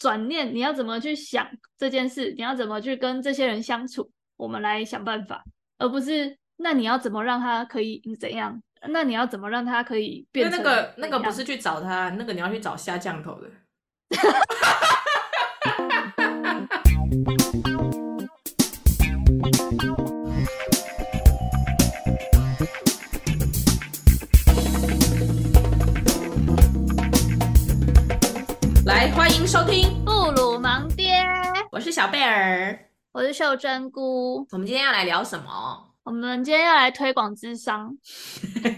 转念，你要怎么去想这件事，你要怎么去跟这些人相处，我们来想办法，而不是那你要怎么让他可以怎样？那你要怎么让他可以变成？那个那个不是去找他，那个你要去找下降头的。收听布鲁盲爹，我是小贝儿，我是秀珍菇。我们今天要来聊什么？我们今天要来推广智商。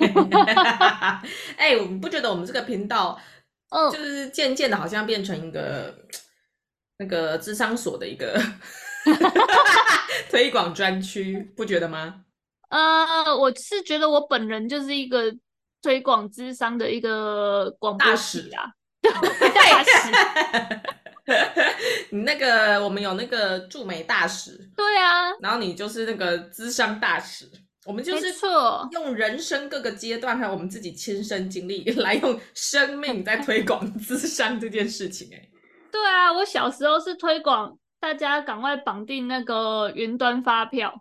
哎、欸，我们不觉得我们这个频道，嗯，就是渐渐的，好像变成一个、嗯、那个智商所的一个 推广专区，不觉得吗？呃，我是觉得我本人就是一个推广智商的一个广播使啊，大使。你那个，我们有那个驻美大使，对啊，然后你就是那个资商大使，我们就是错用人生各个阶段还有我们自己亲身经历来用生命在推广资商这件事情。哎，对啊，我小时候是推广大家赶快绑定那个云端发票，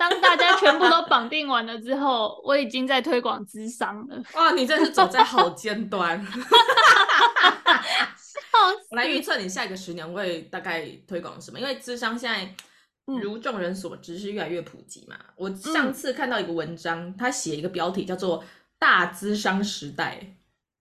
当大家全部都绑定完了之后，我已经在推广智商了。哇，你真是走在好尖端。我来预测你下一个十年会大概推广什么？因为智商现在如众人所知是越来越普及嘛。嗯、我上次看到一个文章，他写一个标题叫做“大咨商时代”。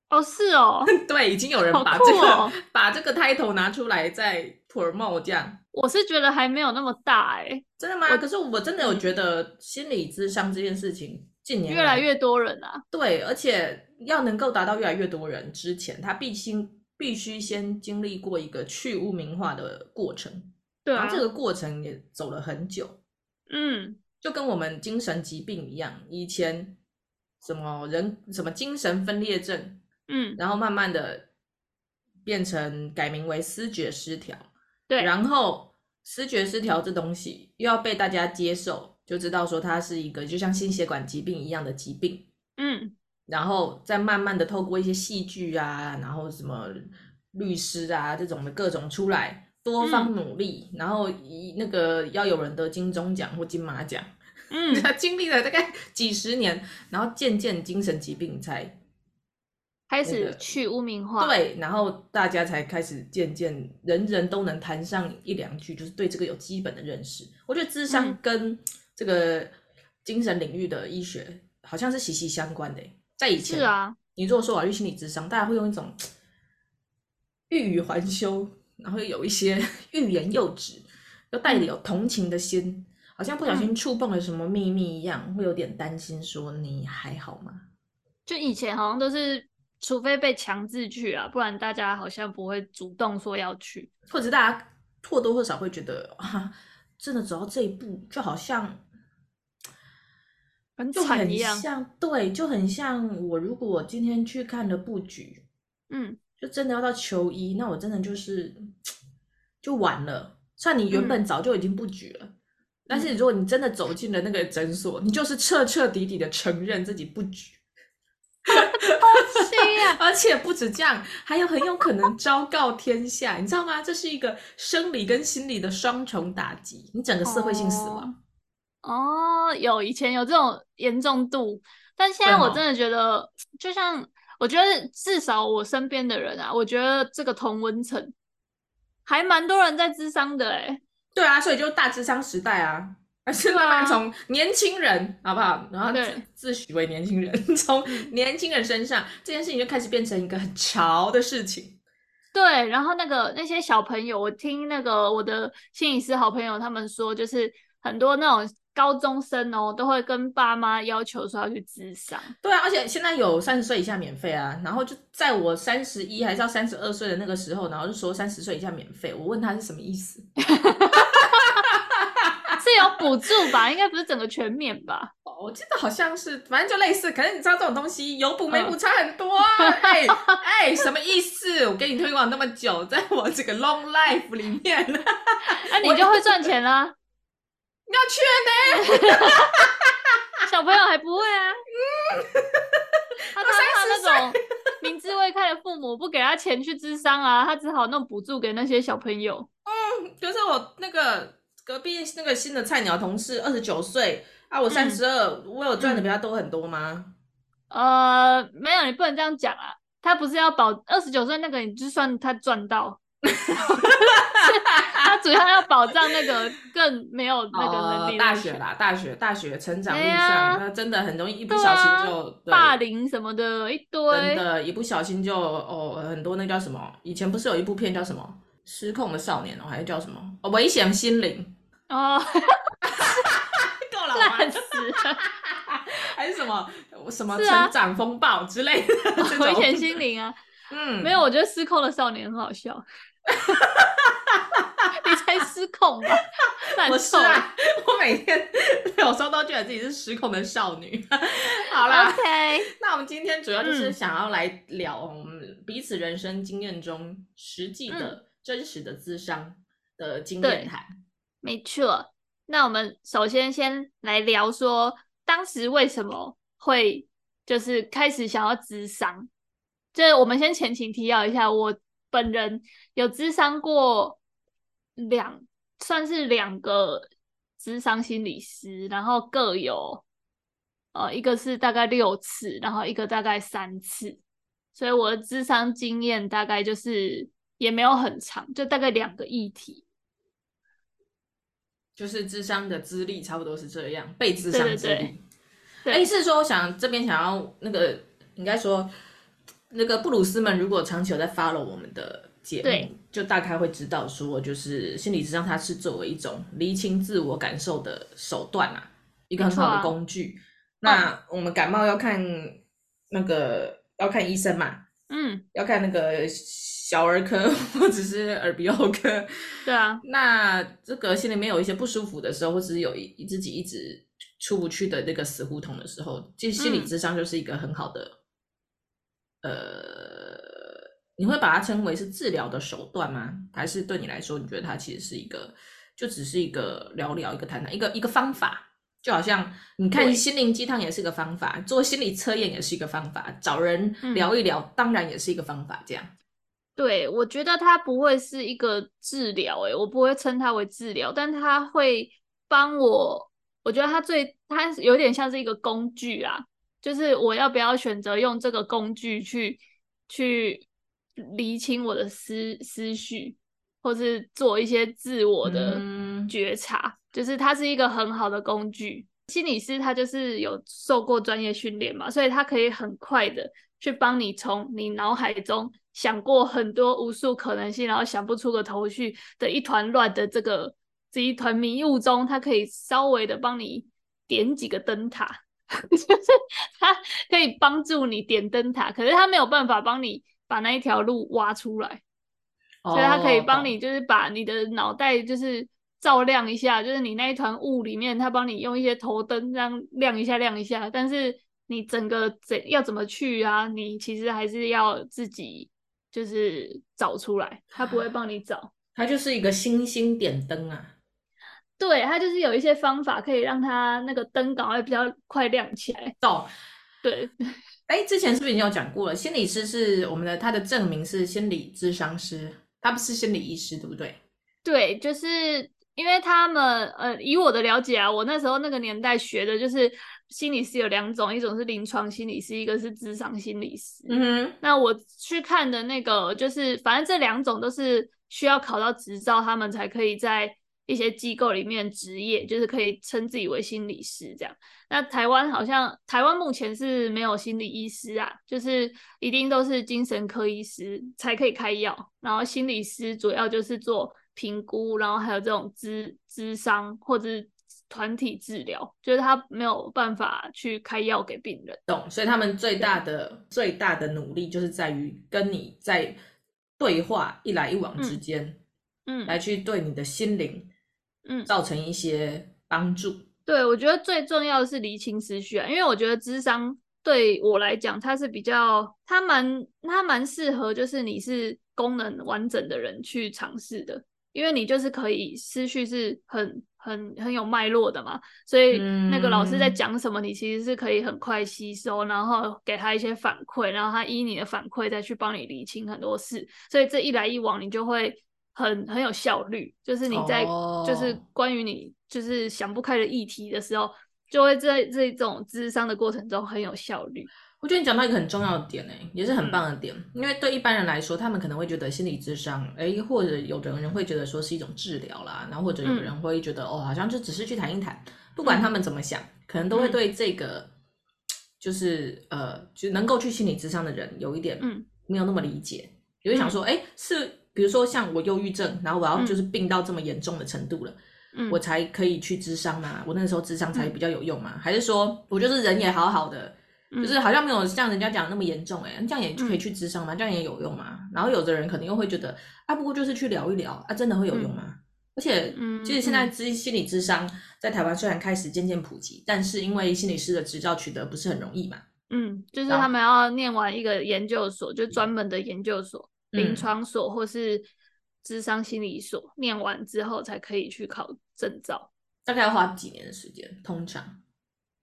哦，是哦，对，已经有人把这个、哦、把这个 title 拿出来在 promote 这样。我是觉得还没有那么大哎，真的吗？可是我真的有觉得心理咨商这件事情近年越来越多人啊。对，而且要能够达到越来越多人之前，他必须。必须先经历过一个去污名化的过程，对啊，然后这个过程也走了很久，嗯，就跟我们精神疾病一样，以前什么人什么精神分裂症，嗯，然后慢慢的变成改名为思觉失调，对，然后失觉失调这东西又要被大家接受，就知道说它是一个就像心血管疾病一样的疾病，嗯。然后再慢慢的透过一些戏剧啊，然后什么律师啊这种的各种出来，多方努力，嗯、然后一那个要有人得金钟奖或金马奖，嗯，他 经历了大概几十年，然后渐渐精神疾病才开始去污名化，对，然后大家才开始渐渐人人都能谈上一两句，就是对这个有基本的认识。我觉得智商跟这个精神领域的医学好像是息息相关的。在以前，是啊，你如果说我要去心理智商，大家会用一种欲语还休，然后有一些 欲言又止，又带着有同情的心，嗯、好像不小心触碰了什么秘密一样，嗯、会有点担心，说你还好吗？就以前好像都是，除非被强制去啊，不然大家好像不会主动说要去，或者大家或多或少会觉得啊，真的走到这一步，就好像。就很像，对，就很像我如果今天去看了布局，嗯，就真的要到球衣，那我真的就是就完了。算你原本早就已经布局了，嗯、但是如果你真的走进了那个诊所，你就是彻彻底底的承认自己布局。好气啊！而且不止这样，还有很有可能昭告天下，你知道吗？这是一个生理跟心理的双重打击，你整个社会性死亡。哦哦，有以前有这种严重度，但现在我真的觉得，哦、就像我觉得至少我身边的人啊，我觉得这个同温层还蛮多人在智商的哎。对啊，所以就大智商时代啊，而是慢慢从年轻人好不好，然后自诩为年轻人，从年轻人身上这件事情就开始变成一个很潮的事情。对，然后那个那些小朋友，我听那个我的心理师好朋友他们说，就是很多那种。高中生哦，都会跟爸妈要求说要去咨商。对啊，而且现在有三十岁以下免费啊。然后就在我三十一还是要三十二岁的那个时候，然后就说三十岁以下免费。我问他是什么意思？是有补助吧？应该不是整个全免吧？我记得好像是，反正就类似。可是你知道这种东西有补没补差很多啊。哎哎、欸欸，什么意思？我给你推广那么久，在我这个 long life 里面，那、啊、你就会赚钱啦。你要去呢？小朋友还不会啊。他他那种明知未开的父母不给他钱去智商啊，他只好弄补助给那些小朋友。嗯，就是我那个隔壁那个新的菜鸟同事，二十九岁啊，我三十二，我有赚的比他多很多吗？呃，没有，你不能这样讲啊。他不是要保二十九岁那个，你就算他赚到。他主要要保障那个更没有那个能力、哦。大学啦，大学，大学成长路上，那、啊、真的很容易一不小心就、啊、霸凌什么的一堆。真的，一不小心就哦，很多那叫什么？以前不是有一部片叫什么《失控的少年》哦，还是叫什么？哦，危险心灵哦，够了 吗？烂死 还是什么什么成长风暴之类的？啊、危险心灵啊，嗯，没有，我觉得《失控的少年》很好笑。你才失控吧？我是啊，我每天有时候都觉得自己是失控的少女。好啦，OK，那我们今天主要就是想要来聊我们彼此人生经验中实际的、嗯、真实的智商的经验谈。没错，那我们首先先来聊说，当时为什么会就是开始想要咨商？就我们先前情提要一下我。本人有咨商过两，算是两个咨商心理师，然后各有呃一个是大概六次，然后一个大概三次，所以我的咨商经验大概就是也没有很长，就大概两个议题，就是智商的资历差不多是这样，被智商资历。对，对，对，是说我想这边想要那个应该说。那个布鲁斯们如果长期有在 follow 我们的节目，就大概会知道说，就是心理智商它是作为一种厘清自我感受的手段啊，一个很好的工具。啊、那我们感冒要看那个要看医生嘛，嗯，要看那个小儿科或者是耳鼻喉科。对啊，那这个心里面有一些不舒服的时候，或者是有一自己一直出不去的那个死胡同的时候，其实心理智商就是一个很好的。呃，你会把它称为是治疗的手段吗？还是对你来说，你觉得它其实是一个，就只是一个聊聊，一个谈谈，一个一个方法？就好像你看心灵鸡汤也是一个方法，做心理测验也是一个方法，找人聊一聊，嗯、当然也是一个方法。这样，对，我觉得它不会是一个治疗，诶，我不会称它为治疗，但它会帮我。我觉得它最，它有点像是一个工具啊。就是我要不要选择用这个工具去去厘清我的思思绪，或是做一些自我的觉察，嗯。就是它是一个很好的工具。心理师他就是有受过专业训练嘛，所以他可以很快的去帮你从你脑海中想过很多无数可能性，然后想不出个头绪的一团乱的这个这一团迷雾中，他可以稍微的帮你点几个灯塔。就是他可以帮助你点灯塔，可是他没有办法帮你把那一条路挖出来，哦、所以他可以帮你，就是把你的脑袋就是照亮一下，就是你那一团雾里面，他帮你用一些头灯这样亮一下亮一下，但是你整个怎要怎么去啊？你其实还是要自己就是找出来，他不会帮你找，他就是一个星星点灯啊。对，他就是有一些方法可以让他那个灯赶快比较快亮起来。懂，对。哎，之前是不是已经有讲过了？心理师是我们的，他的证明是心理咨商师，他不是心理医师，对不对？对，就是因为他们，呃，以我的了解啊，我那时候那个年代学的就是心理师有两种，一种是临床心理师，一个是智商心理师。嗯哼。那我去看的那个，就是反正这两种都是需要考到执照，他们才可以在。一些机构里面职业就是可以称自己为心理师这样。那台湾好像台湾目前是没有心理医师啊，就是一定都是精神科医师才可以开药，然后心理师主要就是做评估，然后还有这种咨咨商或者是团体治疗，就是他没有办法去开药给病人。懂，所以他们最大的最大的努力就是在于跟你在对话一来一往之间，嗯，来去对你的心灵。嗯，造成一些帮助。对，我觉得最重要的是厘清思绪啊，因为我觉得智商对我来讲，它是比较，它蛮，它蛮适合，就是你是功能完整的人去尝试的。因为你就是可以思绪是很很很有脉络的嘛，所以那个老师在讲什么，你其实是可以很快吸收，然后给他一些反馈，然后他依你的反馈再去帮你理清很多事，所以这一来一往，你就会很很有效率，就是你在就是关于你就是想不开的议题的时候，就会在这种智商的过程中很有效率。我觉得你讲到一个很重要的点呢，也是很棒的点，因为对一般人来说，他们可能会觉得心理智商，哎，或者有的人会觉得说是一种治疗啦，然后或者有的人会觉得哦，好像就只是去谈一谈，不管他们怎么想，可能都会对这个就是呃，就能够去心理智商的人有一点没有那么理解，也会想说，哎，是比如说像我忧郁症，然后我要就是病到这么严重的程度了，我才可以去智商嘛，我那时候智商才比较有用嘛，还是说我就是人也好好的？就是好像没有像人家讲的那么严重哎、欸，这样也可以去智商吗？这样也有用吗？然后有的人可能又会觉得啊，不过就是去聊一聊啊，真的会有用吗？而且，其实现在咨心理智商在台湾虽然开始渐渐普及，但是因为心理师的执照取得不是很容易嘛。嗯，就是他们要念完一个研究所，就专门的研究所、临床所或是智商心理所，念完之后才可以去考证照。大概要花几年的时间？通常？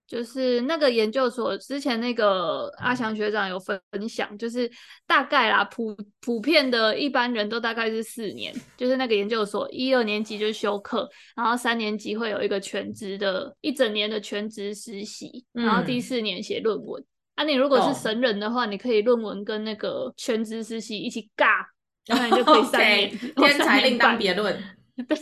就是那个研究所之前那个阿翔学长有分享，就是大概啦，普普遍的一般人都大概是四年，就是那个研究所一二年级就休课，然后三年级会有一个全职的一整年的全职实习，然后第四年写论文。啊，你如果是神人的话，你可以论文跟那个全职实习一起尬，然后你就可以三年。天才另当别论。对，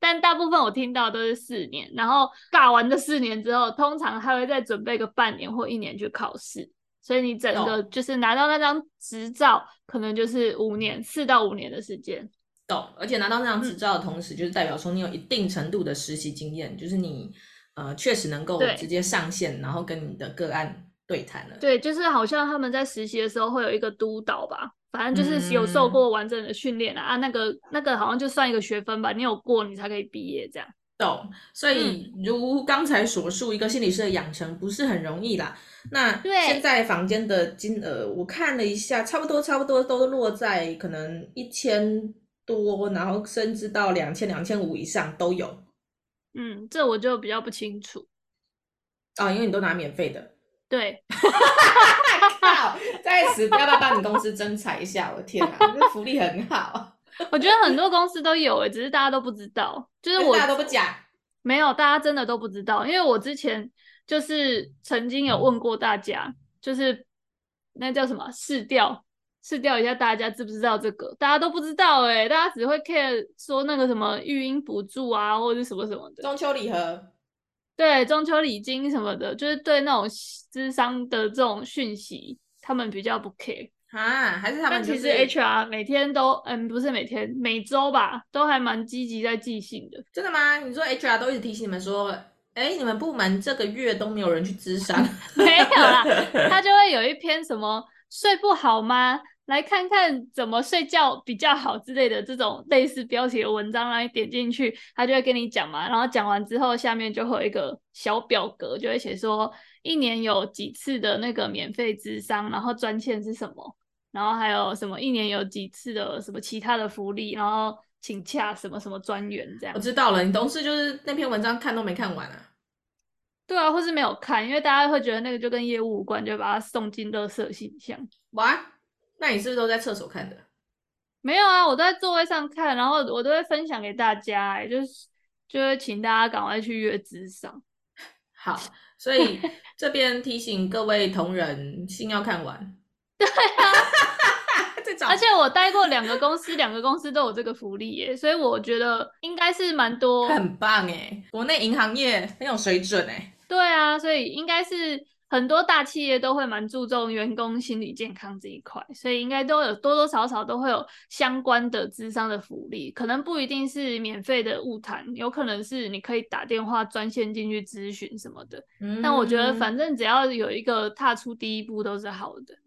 但大部分我听到都是四年，然后尬完这四年之后，通常还会再准备个半年或一年去考试，所以你整个就是拿到那张执照，可能就是五年，四到五年的时间。懂，而且拿到那张执照的同时，就是代表说你有一定程度的实习经验，就是你呃确实能够直接上线，然后跟你的个案对谈了。对，就是好像他们在实习的时候会有一个督导吧。反正就是有受过完整的训练啊，嗯、啊，那个那个好像就算一个学分吧，你有过你才可以毕业这样。懂，所以如刚才所述，一个心理师的养成不是很容易啦。那现在房间的金额，我看了一下，差不多差不多都落在可能一千多，然后甚至到两千、两千五以上都有。嗯，这我就比较不清楚。啊，因为你都拿免费的。对。靠，在此要不要帮你公司征才一下？我的天哪，这福利很好。我觉得很多公司都有诶，只是大家都不知道。就是我大家都不讲，没有，大家真的都不知道。因为我之前就是曾经有问过大家，就是那叫什么试调，试调一下大家知不知道这个？大家都不知道诶，大家只会 care 说那个什么育婴补助啊，或者什么什么的。中秋礼盒。对中秋礼金什么的，就是对那种咨商的这种讯息，他们比较不 care 啊，还是他们、就是？但其实 HR 每天都，嗯，不是每天，每周吧，都还蛮积极在寄信的。真的吗？你说 HR 都一直提醒你们说，哎，你们部门这个月都没有人去咨商？没有啦，他就会有一篇什么 睡不好吗？来看看怎么睡觉比较好之类的这种类似标题的文章，让你点进去，他就会跟你讲嘛。然后讲完之后，下面就会有一个小表格，就会写说一年有几次的那个免费咨商，然后专线是什么，然后还有什么一年有几次的什么其他的福利，然后请洽什么什么专员这样。我知道了，你同事就是那篇文章看都没看完啊？对啊，或是没有看，因为大家会觉得那个就跟业务无关，就把它送进垃圾信箱。哇！那你是不是都在厕所看的？没有啊，我都在座位上看，然后我都会分享给大家，哎，就是就会请大家赶快去约咨商。好，所以这边提醒各位同仁，信要看完。对啊，而且我待过两个公司，两个公司都有这个福利耶，所以我觉得应该是蛮多，很棒哎，国内银行业很有水准哎。对啊，所以应该是。很多大企业都会蛮注重员工心理健康这一块，所以应该都有多多少少都会有相关的智商的福利，可能不一定是免费的物谈，有可能是你可以打电话专线进去咨询什么的。嗯，但我觉得反正只要有一个踏出第一步都是好的。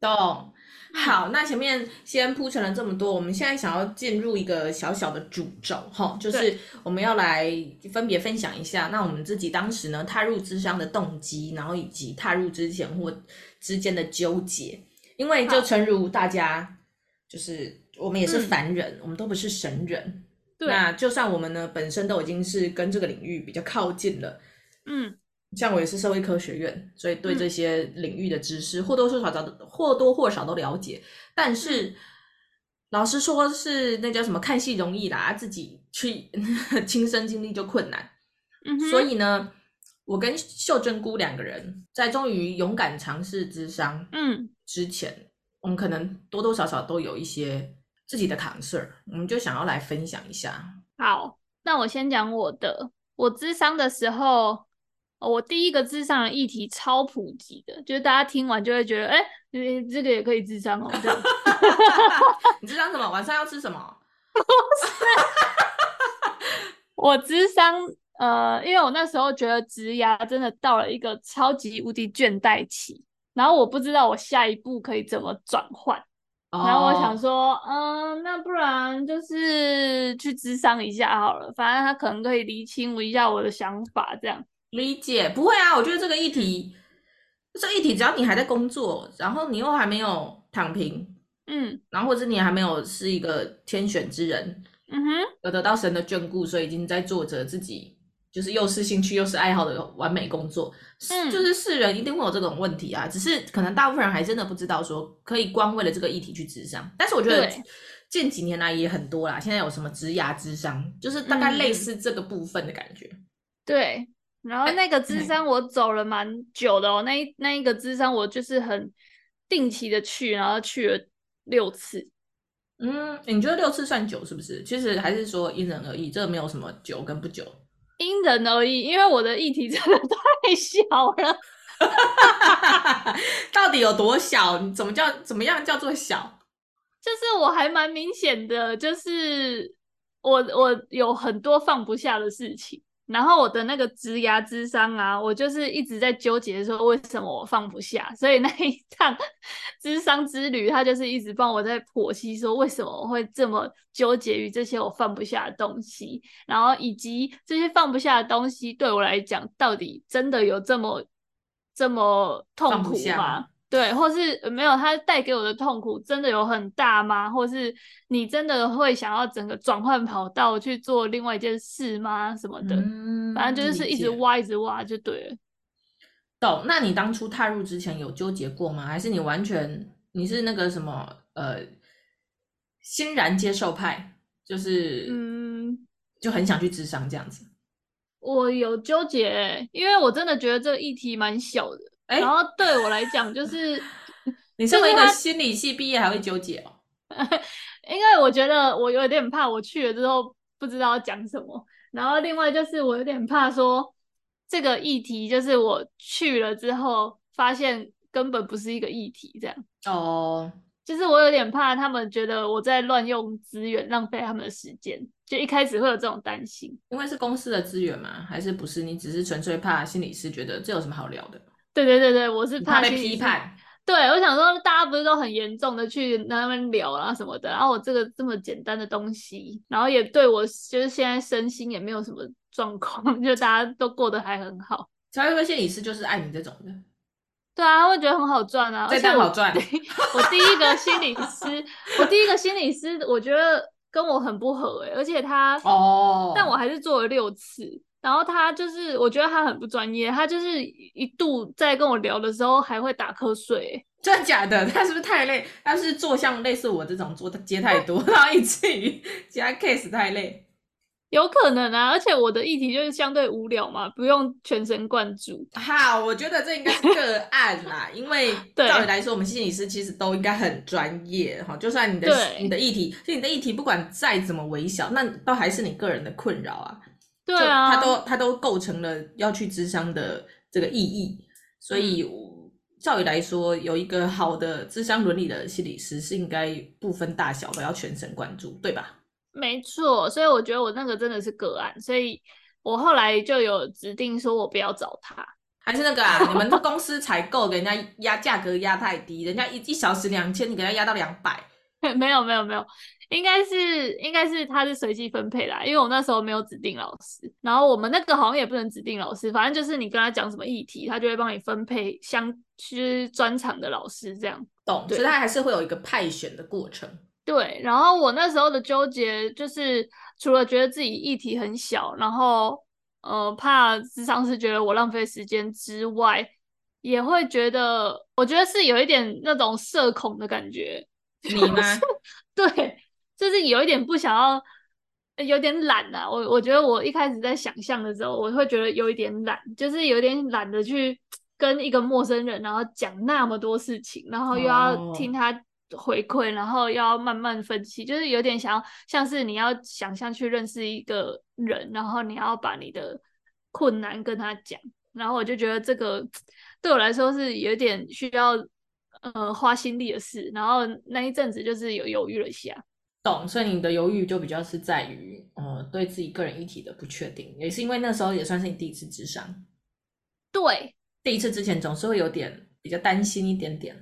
懂。好，那前面先铺陈了这么多，我们现在想要进入一个小小的主轴哈，就是我们要来分别分享一下，那我们自己当时呢踏入智商的动机，然后以及踏入之前或之间的纠结，因为就诚如大家，就是我们也是凡人，嗯，我们都不是神人，对，那就算我们呢本身都已经是跟这个领域比较靠近了，嗯，像我也是社会科学院，所以对这些领域的知识、嗯、或多或少都或多或少都了解。但是、嗯、老实说，是那叫什么看戏容易啦，自己去 亲身经历就困难。嗯，所以呢，我跟秀珍姑两个人在终于勇敢尝试智商嗯之前，嗯，我们可能多多少少都有一些。自己的 concern，我们就想要来分享一下。好，那我先讲我的。我智商的时候，我第一个智商的议题超普及的，就是大家听完就会觉得，哎、欸，这个也可以智商哦。这样 你智商什么？晚上要吃什么？我智商，呃，因为我那时候觉得植牙真的到了一个超级无敌倦怠期，然后我不知道我下一步可以怎么转换。然后我想说，嗯、呃，那不然就是去智商一下好了，反正他可能可以理清我一下我的想法，这样。理解，不会啊，我觉得这个议题，这个议题只要你还在工作，然后你又还没有躺平，嗯，然后或者你还没有是一个天选之人，嗯哼，有得到神的眷顾，所以已经在做着自己。就是又是兴趣又是爱好的完美工作，嗯，就是世人一定会有这种问题啊，只是可能大部分人还真的不知道说可以光为了这个议题去智商，但是我觉得近几年来也很多啦，现在有什么职涯智商，就是大概类似这个部分的感觉。嗯、对，然后那个咨商我走了蛮久的哦，欸、那一那一个咨商我就是很定期的去，然后去了六次。嗯，你觉得六次算久是不是？其实还是说因人而异，这个没有什么久跟不久。因人而异，因为我的议题真的太小了。到底有多小？你怎么叫怎么样叫做小？就是我还蛮明显的，就是我我有很多放不下的事情。然后我的那个职涯之商啊，我就是一直在纠结说为什么我放不下，所以那一趟 咨商之旅，他就是一直帮我在剖析说为什么我会这么纠结于这些我放不下的东西，然后以及这些放不下的东西对我来讲，到底真的有这么这么痛苦吗？对，或是没有，他带给我的痛苦真的有很大吗？或是你真的会想要整个转换跑道去做另外一件事吗？什么的，嗯、反正就是一直挖，一直挖就对了。懂？那你当初踏入之前有纠结过吗？还是你完全你是那个什么呃欣然接受派？就是嗯，就很想去智商这样子。我有纠结，因为我真的觉得这个议题蛮小的。欸、然后对我来讲，就是你身为一个心理系毕业还会纠结哦，因为我觉得我有点怕，我去了之后不知道要讲什么。然后另外就是我有点怕说这个议题，就是我去了之后发现根本不是一个议题，这样哦。就是我有点怕他们觉得我在乱用资源，浪费他们的时间。就一开始会有这种担心，因为是公司的资源吗？还是不是？你只是纯粹怕心理师觉得这有什么好聊的？对对对对，我是怕，怕被批判。对，我想说，大家不是都很严重的去那边聊啊什么的，然后我这个这么简单的东西，然后也对我就是现在身心也没有什么状况，就大家都过得还很好。财务心理师就是爱你这种的。对啊，他会觉得很好赚啊，而且好赚。我第一个心理师，我第一个心理师，我觉得跟我很不合哎、欸，而且他哦，但我还是做了六次。然后他就是，我觉得他很不专业。他就是一度在跟我聊的时候还会打瞌睡，真的假的？他是不是太累？他是做像类似我这种做接太多，然后以至于其他 case 太累，有可能啊。而且我的议题就是相对无聊嘛，不用全神贯注。好，我觉得这应该是个案啦，因为 照理来说，我们心理师其实都应该很专业哈。就算你的你的议题，就你的议题不管再怎么微小，那都还是你个人的困扰啊。对啊，他都他都构成了要去咨商的这个意义，所以照理来说，有一个好的智商伦理的心理师是应该不分大小都要全神贯注，对吧？没错，所以我觉得我那个真的是个案，所以我后来就有指定说我不要找他，还是那个啊，你们公司采购给人家压价格压太低，人家一一小时两千，你给他压到两百，没有没有没有。应该是应该是他是随机分配啦，因为我那时候没有指定老师，然后我们那个好像也不能指定老师，反正就是你跟他讲什么议题，他就会帮你分配相就是专场的老师这样。懂，所以他还是会有一个派选的过程。对，然后我那时候的纠结就是，除了觉得自己议题很小，然后呃怕智商是觉得我浪费时间之外，也会觉得，我觉得是有一点那种社恐的感觉。你吗？对，就是有一点不想要，有点懒啊。我我觉得我一开始在想象的时候，我会觉得有一点懒，就是有点懒得去跟一个陌生人，然后讲那么多事情，然后又要听他。回馈，然后要慢慢分析，就是有点想要像是你要想象去认识一个人，然后你要把你的困难跟他讲，然后我就觉得这个 对我来说是有点需要呃花心力的事，然后那一阵子就是有犹豫了一下。懂，所以你的犹豫就比较是在于呃对自己个人议题的不确定，也是因为那时候也算是你第一次咨商。对，第一次之前总是会有点比较担心一点点。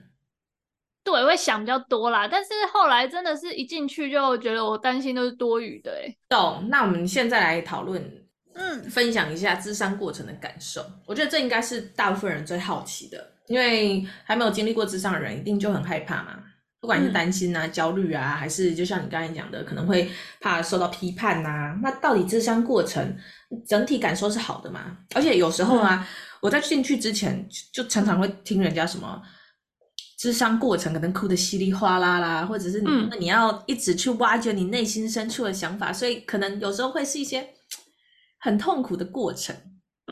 对，会想比较多啦，但是后来真的是一进去就觉得我担心都是多余的。哎，懂。那我们现在来讨论，嗯，分享一下咨商过程的感受。我觉得这应该是大部分人最好奇的，因为还没有经历过咨商的人，一定就很害怕嘛。不管是担心啊、嗯、焦虑啊，还是就像你刚才讲的，可能会怕受到批判呐、啊。那到底智商过程整体感受是好的吗？而且有时候啊，嗯、我在进去之前就常常会听人家什么。智商过程可能哭得稀里哗啦啦，或者是你、嗯、你要一直去挖掘你内心深处的想法，所以可能有时候会是一些很痛苦的过程。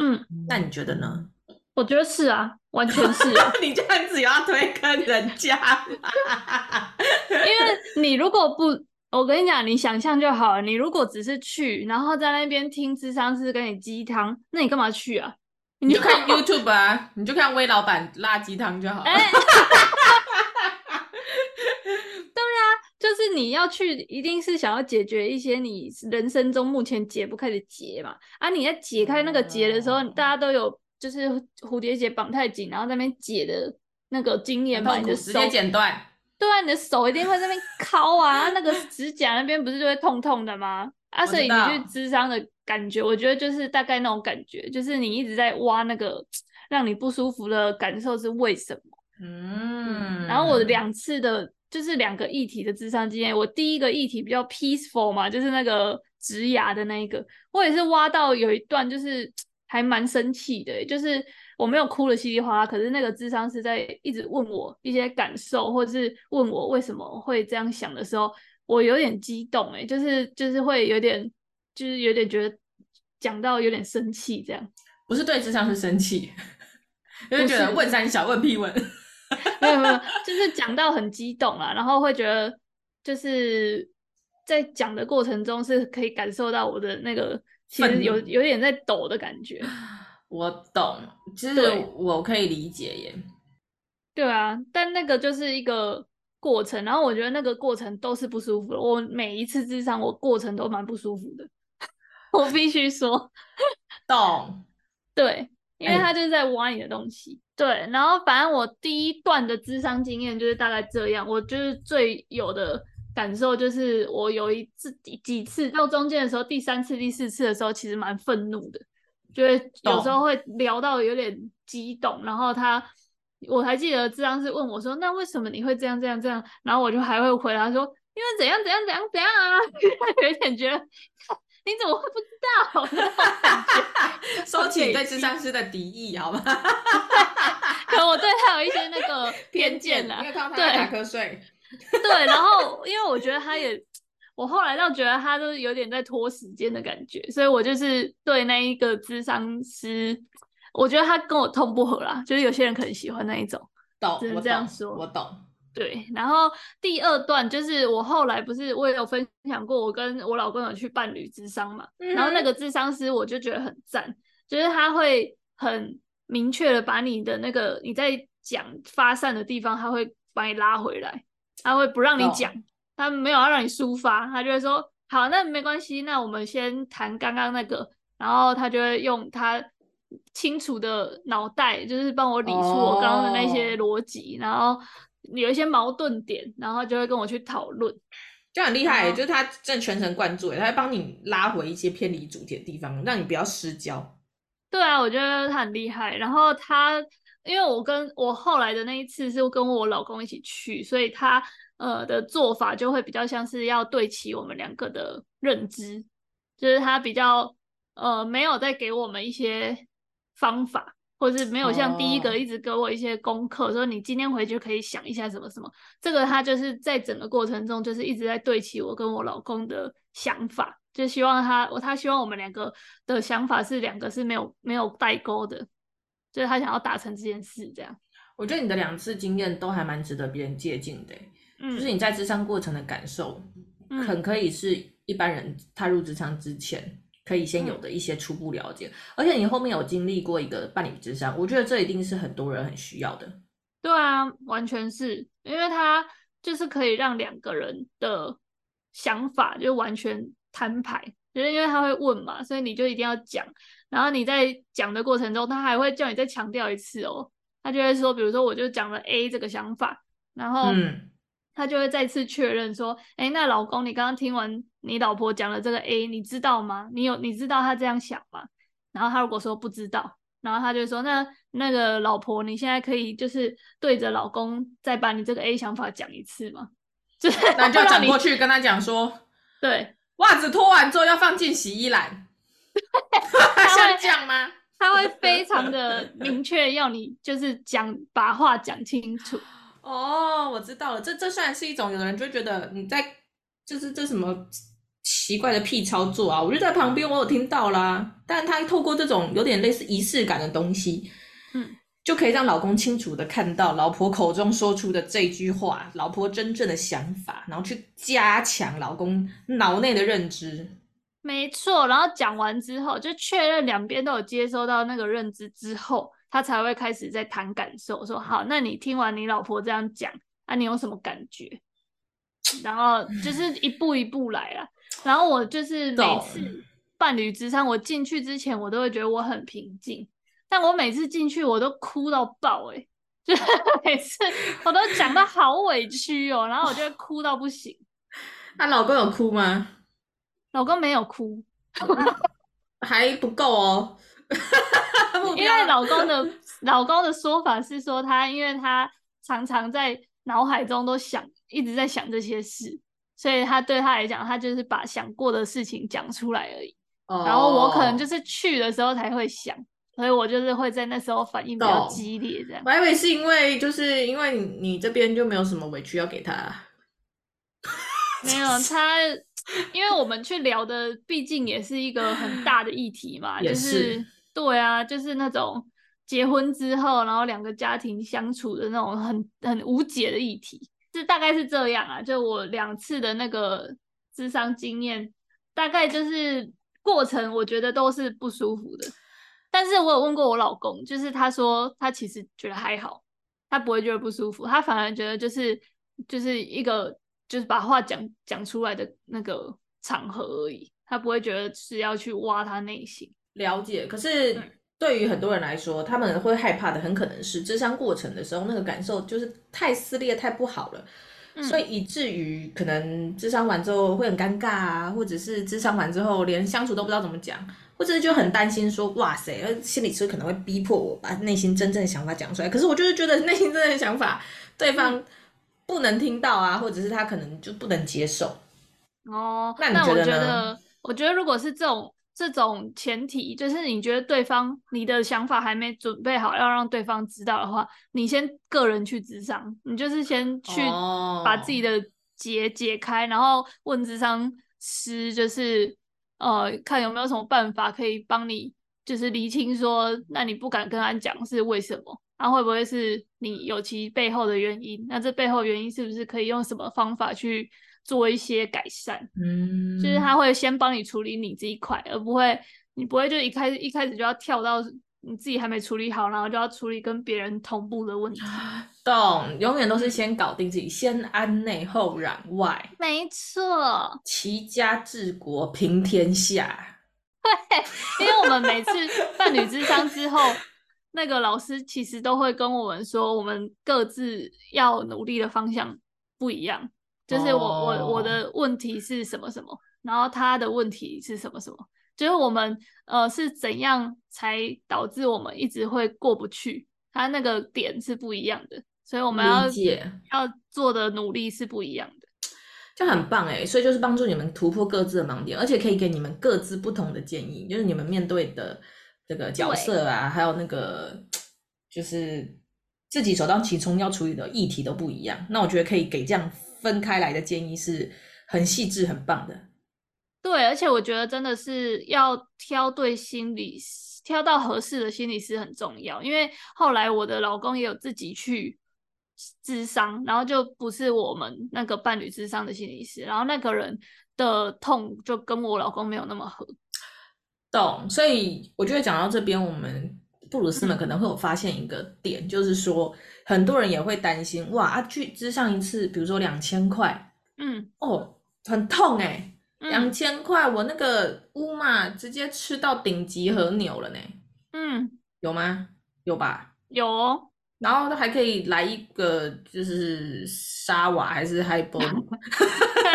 嗯，那你觉得呢？我觉得是啊，完全是。你这样子也要推坑人家？因为你如果不，我跟你讲，你想象就好了。你如果只是去，然后在那边听智商师跟你鸡汤，那你干嘛去啊？你就看 YouTube 啊，你就看威老板辣鸡汤就好了。欸 就是你要去，一定是想要解决一些你人生中目前解不开的结嘛。啊，你在解开那个结的时候，嗯、大家都有就是蝴蝶结绑太紧，然后在那边解的那个经验嘛，你的手直接剪断。对啊，你的手一定会在那边敲啊，那个指甲那边不是就会痛痛的吗？啊，所以你去咨商的感觉，我觉得就是大概那种感觉，就是你一直在挖那个让你不舒服的感受是为什么？嗯，然后我两次的。就是两个议题的智商经验，我第一个议题比较 peaceful 嘛，就是那个植牙的那一个，我也是挖到有一段就是还蛮生气的，就是我没有哭的稀里哗啦，可是那个智商是在一直问我一些感受，或者是问我为什么会这样想的时候，我有点激动，哎，就是就是会有点，就是有点觉得讲到有点生气这样，不是对智商是生气，就是觉得问三小问屁问。没有没有，就是讲到很激动啊，然后会觉得就是在讲的过程中是可以感受到我的那个其实有有点在抖的感觉。我懂，其实我可以理解耶。对啊，但那个就是一个过程，然后我觉得那个过程都是不舒服的。我每一次智商，我过程都蛮不舒服的，我必须说。懂，对，因为他就是在挖你的东西。对，然后反正我第一段的智商经验就是大概这样。我就是最有的感受就是，我有一次几次到中间的时候，第三次、第四次的时候，其实蛮愤怒的，就会有时候会聊到有点激动。然后他，我还记得智商是问我说：“那为什么你会这样、这样、这样？”然后我就还会回答说：“因为怎样、怎样、怎样、怎样啊！” 有点觉得。你怎么会不知道？收起对智商师的敌意，好吗？可能我对他有一些那个 偏见了。因为他打瞌睡。对，然后因为我觉得他也，我后来倒觉得他都有点在拖时间的感觉，所以我就是对那一个智商师，我觉得他跟我痛不合啦。就是有些人可能喜欢那一种，懂？只能这样说，我懂。对，然后第二段就是我后来不是我也有分享过，我跟我老公有去伴侣智商嘛，嗯、然后那个智商师我就觉得很赞，就是他会很明确的把你的那个你在讲发散的地方，他会把你拉回来，他会不让你讲，哦、他没有要让你抒发，他就会说好，那没关系，那我们先谈刚刚那个，然后他就会用他清楚的脑袋，就是帮我理出我刚刚的那些逻辑，哦、然后。有一些矛盾点，然后就会跟我去讨论，就很厉害。后就是他正全神贯注，他会帮你拉回一些偏离主题的地方，让你不要失焦。对啊，我觉得他很厉害。然后他，因为我跟我后来的那一次是跟我老公一起去，所以他呃的做法就会比较像是要对齐我们两个的认知，就是他比较呃没有再给我们一些方法。或是没有像第一个一直给我一些功课，oh. 说你今天回去可以想一下什么什么。这个他就是在整个过程中就是一直在对齐我跟我老公的想法，就希望他他希望我们两个的想法是两个是没有没有代沟的，就是他想要达成这件事这样。我觉得你的两次经验都还蛮值得别人借鉴的，嗯，就是你在智商过程的感受，很可以是一般人踏入职场之前。可以先有的一些初步了解，嗯、而且你后面有经历过一个伴侣之商，我觉得这一定是很多人很需要的。对啊，完全是因为他就是可以让两个人的想法就完全摊牌，就是因为他会问嘛，所以你就一定要讲。然后你在讲的过程中，他还会叫你再强调一次哦，他就会说，比如说我就讲了 A 这个想法，然后嗯。他就会再次确认说：“哎，那老公，你刚刚听完你老婆讲了这个 A，你知道吗？你有你知道他这样想吗？”然后他如果说不知道，然后他就说：“那那个老婆，你现在可以就是对着老公再把你这个 A 想法讲一次吗？” 就是那就转过去跟他讲说：“对，袜子脱完之后要放进洗衣篮。”他想讲吗？他会非常的明确要你就是讲把话讲清楚。哦，我知道了，这这算是一种，有的人就会觉得你在就是这什么奇怪的屁操作啊，我就在旁边，我有听到啦。但他透过这种有点类似仪式感的东西，嗯，就可以让老公清楚的看到老婆口中说出的这句话，老婆真正的想法，然后去加强老公脑内的认知。没错，然后讲完之后，就确认两边都有接收到那个认知之后。他才会开始在谈感受，说好，那你听完你老婆这样讲，啊，你有什么感觉？然后就是一步一步来啊。然后我就是每次伴侣之商，我进去之前，我都会觉得我很平静，但我每次进去，我都哭到爆，欸，哎，就是 每次我都讲到好委屈哦，然后我就会哭到不行。那老公有哭吗？老公没有哭，还不够哦。因为老公的老公的说法是说，他因为他常常在脑海中都想，一直在想这些事，所以他对他来讲，他就是把想过的事情讲出来而已。Oh. 然后我可能就是去的时候才会想，所以我就是会在那时候反应比较激烈这样。我还以为是因为就是因为你你这边就没有什么委屈要给他，没有他。因为我们去聊的，毕竟也是一个很大的议题嘛，是就是对啊，就是那种结婚之后，然后两个家庭相处的那种很很无解的议题，是大概是这样啊。就我两次的那个智商经验，大概就是过程，我觉得都是不舒服的。但是我有问过我老公，就是他说他其实觉得还好，他不会觉得不舒服，他反而觉得就是就是一个。就是把话讲讲出来的那个场合而已，他不会觉得是要去挖他内心。了解，可是对于很多人来说，他们会害怕的，很可能是智商过程的时候那个感受就是太撕裂、太不好了，嗯、所以以至于可能智商完之后会很尴尬啊，或者是智商完之后连相处都不知道怎么讲，或者是就很担心说，哇塞，心理师可能会逼迫我把内心真正的想法讲出来。可是我就是觉得内心真正的想法，对方、嗯。不能听到啊，或者是他可能就不能接受哦。那你觉得呢？那我觉得，我觉得如果是这种这种前提，就是你觉得对方你的想法还没准备好，要让对方知道的话，你先个人去智商，你就是先去把自己的结解开，哦、然后问智商师，就是呃，看有没有什么办法可以帮你，就是厘清说，那你不敢跟他讲是为什么？那、啊、会不会是你有其背后的原因？那这背后原因是不是可以用什么方法去做一些改善？嗯，就是他会先帮你处理你这一块，而不会你不会就一开始一开始就要跳到你自己还没处理好，然后就要处理跟别人同步的问题。懂，永远都是先搞定自己，先安内后攘外。没错，齐家治国平天下。对，因为我们每次 伴侣之商之后。那个老师其实都会跟我们说，我们各自要努力的方向不一样。就是我我我的问题是什么什么，然后他的问题是什么什么，就是我们呃是怎样才导致我们一直会过不去，他那个点是不一样的。所以我们要要做的努力是不一样的。就很棒哎，所以就是帮助你们突破各自的盲点，而且可以给你们各自不同的建议，就是你们面对的这个角色啊，还有那个就是自己首当其冲要处理的议题都不一样。那我觉得可以给这样分开来的建议是很细致、很棒的。对，而且我觉得真的是要挑对心理，挑到合适的心理师很重要。因为后来我的老公也有自己去。咨商，然后就不是我们那个伴侣咨商的心理师，然后那个人的痛就跟我老公没有那么合，懂。所以我觉得讲到这边，我们布鲁斯们可能会有发现一个点，嗯、就是说很多人也会担心，哇啊，去咨商一次，比如说两千块，嗯，哦，很痛哎、欸，两千块，我那个乌马直接吃到顶级和牛了呢，嗯，有吗？有吧？有哦。然后他还可以来一个，就是沙瓦还是海波，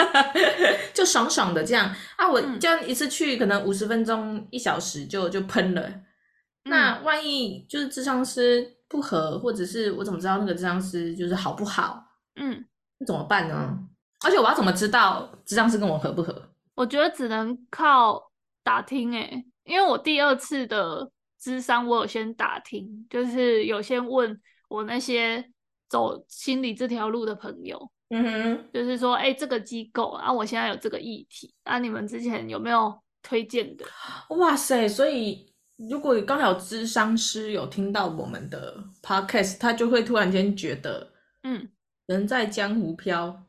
就爽爽的这样啊！我这样一次去可能五十分钟一小时就就喷了。嗯、那万一就是智商师不合，或者是我怎么知道那个智商师就是好不好？嗯，那怎么办呢？而且我要怎么知道智商师跟我合不合？我觉得只能靠打听哎、欸，因为我第二次的智商我有先打听，就是有先问。我那些走心理这条路的朋友，嗯哼，就是说，哎、欸，这个机构啊，我现在有这个议题，啊，你们之前有没有推荐的？哇塞！所以如果刚好有咨商师有听到我们的 podcast，他就会突然间觉得，嗯，人在江湖飘，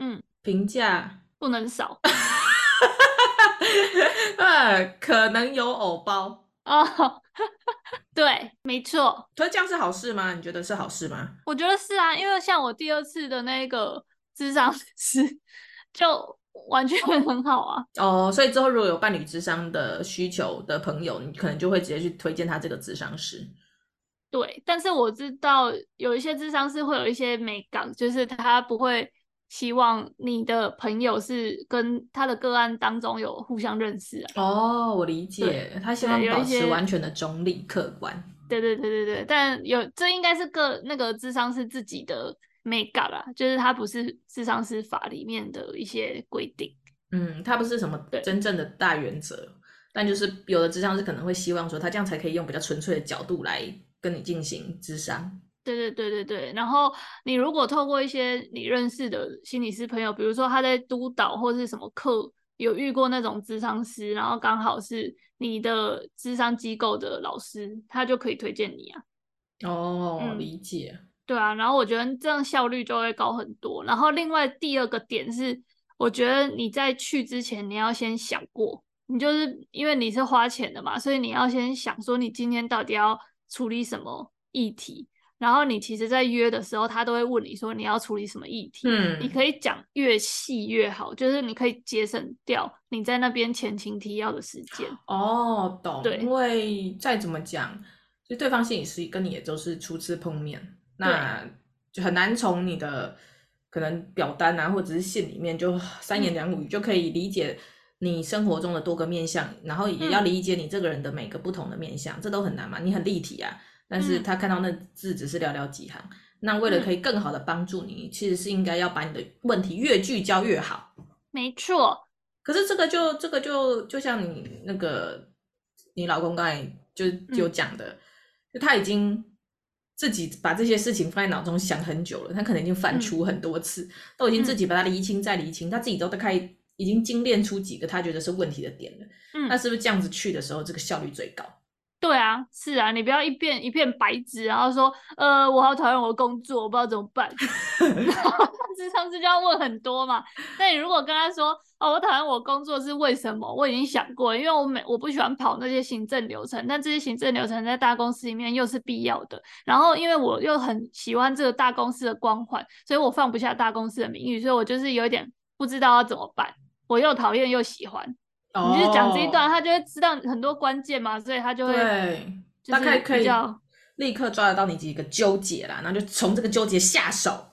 嗯，评价不能少，呃，可能有偶包哦。对，没错。可是这样是好事吗？你觉得是好事吗？我觉得是啊，因为像我第二次的那个智商师，就完全很好啊。哦，所以之后如果有伴侣智商的需求的朋友，你可能就会直接去推荐他这个智商师。对，但是我知道有一些智商师会有一些美感，就是他不会。希望你的朋友是跟他的个案当中有互相认识啊。哦，我理解，他希望保持完全的中立客观。对对对对对，但有这应该是个那个智商是自己的美感啦，就是它不是智商师法里面的一些规定。嗯，它不是什么真正的大原则，但就是有的智商师可能会希望说，他这样才可以用比较纯粹的角度来跟你进行智商。对对对对对，然后你如果透过一些你认识的心理师朋友，比如说他在督导或是什么课有遇过那种智商师，然后刚好是你的智商机构的老师，他就可以推荐你啊。哦，嗯、理解。对啊，然后我觉得这样效率就会高很多。然后另外第二个点是，我觉得你在去之前你要先想过，你就是因为你是花钱的嘛，所以你要先想说你今天到底要处理什么议题。然后你其实，在约的时候，他都会问你说你要处理什么议题。嗯，你可以讲越细越好，就是你可以节省掉你在那边前情提要的时间。哦，懂。对，因为再怎么讲，就对方心理师跟你也都是初次碰面，那就很难从你的可能表单啊，或者是信里面就三言两语就可以理解你生活中的多个面向，嗯，然后也要理解你这个人的每个不同的面相，嗯，这都很难嘛。你很立体啊。但是他看到那字只是寥寥几行，嗯，那为了可以更好的帮助你，嗯，其实是应该要把你的问题越聚焦越好。没错。可是这个就这个就就像你那个你老公刚才就就讲的，嗯，就他已经自己把这些事情放在脑中想很久了，他可能已经反刍很多次，嗯，都已经自己把它厘清再厘清，嗯，他自己都大概已经精炼出几个他觉得是问题的点了。嗯，那是不是这样子去的时候，这个效率最高？对啊，是啊，你不要一片一片白纸，然后说，呃，我好讨厌我的工作，我不知道怎么办。然后咨商师就要问很多嘛。那你如果跟他说，哦，我讨厌我工作是为什么？我已经想过，因为我每我不喜欢跑那些行政流程，但这些行政流程在大公司里面又是必要的。然后因为我又很喜欢这个大公司的光环，所以我放不下大公司的名誉，所以我就是有一点不知道要怎么办。我又讨厌又喜欢。你就是讲这一段，他就会知道很多关键嘛，所以他就会对，大概可以立刻抓得到你几个纠结啦，然后就从这个纠结下手。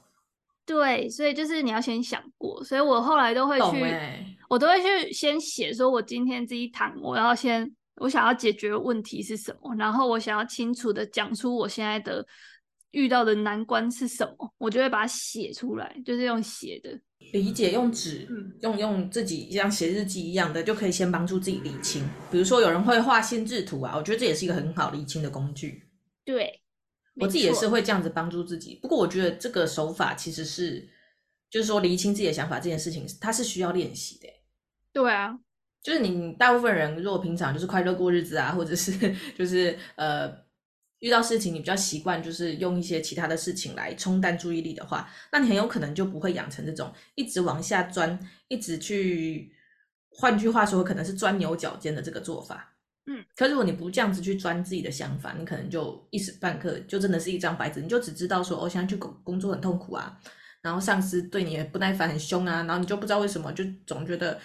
对，所以就是你要先想过，所以我后来都会去，我都会去先写，说我今天这一堂我要先，我想要解决问题是什么，然后我想要清楚的讲出我现在的遇到的难关是什么，我就会把它写出来，就是用写的。理解用纸，嗯，用用自己像写日记一样的，就可以先帮助自己理清。比如说有人会画心智图啊，我觉得这也是一个很好理清的工具。对，我自己也是会这样子帮助自己。不过我觉得这个手法其实是，就是说理清自己的想法这件事情，它是需要练习的。对啊，就是你大部分人如果平常就是快乐过日子啊，或者是 就是呃。遇到事情，你比较习惯就是用一些其他的事情来冲淡注意力的话，那你很有可能就不会养成这种一直往下钻，一直去，换句话说，可能是钻牛角尖的这个做法。嗯，可如果你不这样子去钻自己的想法，你可能就一时半刻就真的是一张白纸，你就只知道说，哦，现在去工工作很痛苦啊，然后上司对你不耐烦很凶啊，然后你就不知道为什么就总觉得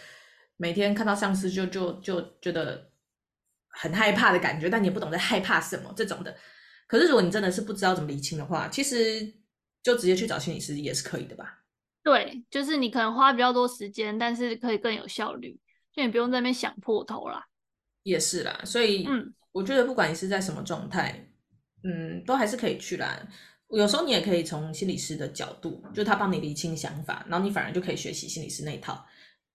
每天看到上司就就就觉得。很害怕的感觉，但你也不懂在害怕什么这种的。可是如果你真的是不知道怎么理清的话，其实就直接去找心理师也是可以的吧？对，就是你可能花比较多时间，但是可以更有效率，就你不用在那边想破头啦。也是啦，所以嗯，我觉得不管你是在什么状态，嗯，都还是可以去啦。有时候你也可以从心理师的角度，就他帮你理清想法，然后你反而就可以学习心理师那一套，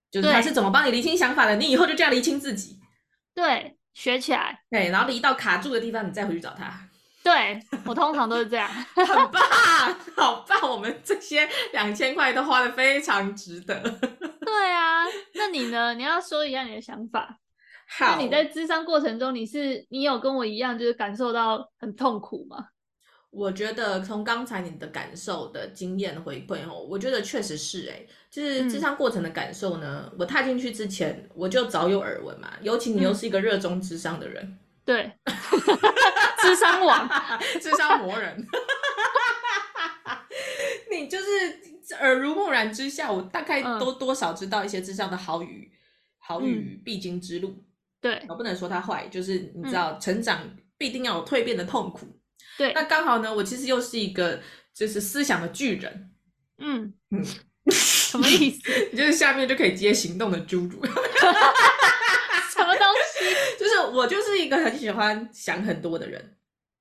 就是他是怎么帮你理清想法的，你以后就这样理清自己。对。学起来，对，然后离到卡住的地方，你再回去找他。对，我通常都是这样，很棒，好棒！我们这些两千块都花的非常值得。对啊，那你呢？你要说一下你的想法。好，那你在咨商过程中，你是你有跟我一样，就是感受到很痛苦吗？我觉得从刚才你的感受的经验回馈哦，我觉得确实是哎。就是智商过程的感受呢？嗯、我踏进去之前，我就早有耳闻嘛。尤其你又是一个热衷智商的人，嗯、对，智商王，智商魔人，你就是耳濡目染之下，我大概都多少知道一些智商的好与好与必经之路。对，我不能说它坏，就是你知道，成长必定要有蜕变的痛苦。对，那刚好呢，我其实又是一个就是思想的巨人。嗯嗯。什么意思？你 就是下面就可以接行动的侏儒。什么东西？就是我就是一个很喜欢想很多的人。